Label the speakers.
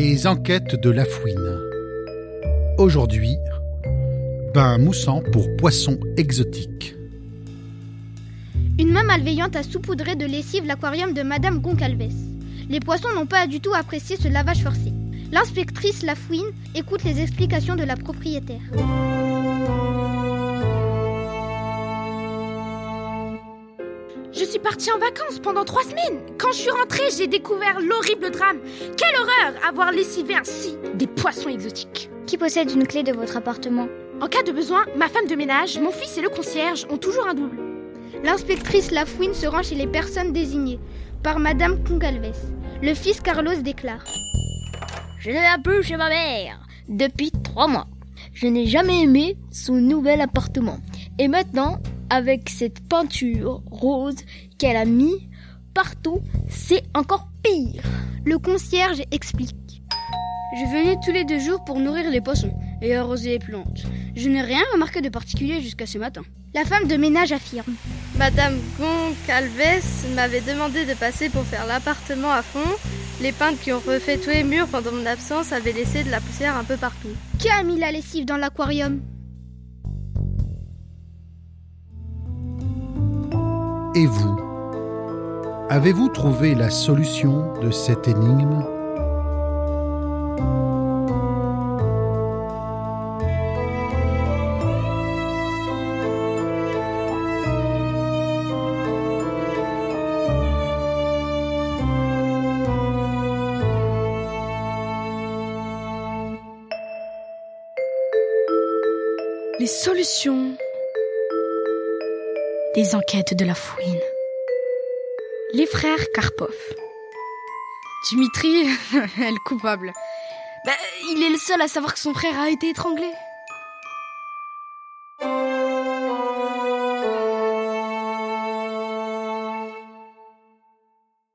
Speaker 1: Les enquêtes de la fouine. Aujourd'hui, bain moussant pour poissons exotiques.
Speaker 2: Une main malveillante a saupoudré de lessive l'aquarium de Madame Goncalves. Les poissons n'ont pas du tout apprécié ce lavage forcé. L'inspectrice Lafouine écoute les explications de la propriétaire.
Speaker 3: Je suis partie en vacances pendant trois semaines. Quand je suis rentrée, j'ai découvert l'horrible drame. Quelle horreur avoir lessivé ainsi des poissons exotiques.
Speaker 4: Qui possède une clé de votre appartement?
Speaker 3: En cas de besoin, ma femme de ménage, mon fils et le concierge ont toujours un double.
Speaker 2: L'inspectrice Lafouine se rend chez les personnes désignées par Madame Goncalves. Le fils Carlos déclare
Speaker 5: Je ne vais plus chez ma mère depuis trois mois. Je n'ai jamais aimé son nouvel appartement. Et maintenant, avec cette peinture rose qu'elle a mis partout, c'est encore pire.
Speaker 2: Le concierge explique.
Speaker 6: Je venais tous les deux jours pour nourrir les poissons et arroser les plantes. Je n'ai rien remarqué de particulier jusqu'à ce matin.
Speaker 2: La femme de ménage affirme.
Speaker 7: Madame Goncalves m'avait demandé de passer pour faire l'appartement à fond. Les peintres qui ont refait tous les murs pendant mon absence avaient laissé de la poussière un peu partout.
Speaker 2: Qui a mis la lessive dans l'aquarium
Speaker 1: Et vous. Avez-vous trouvé la solution de cette énigme?
Speaker 3: Les solutions des enquêtes de la fouine. Les frères Karpov.
Speaker 6: Dimitri est le coupable. Bah, il est le seul à savoir que son frère a été étranglé.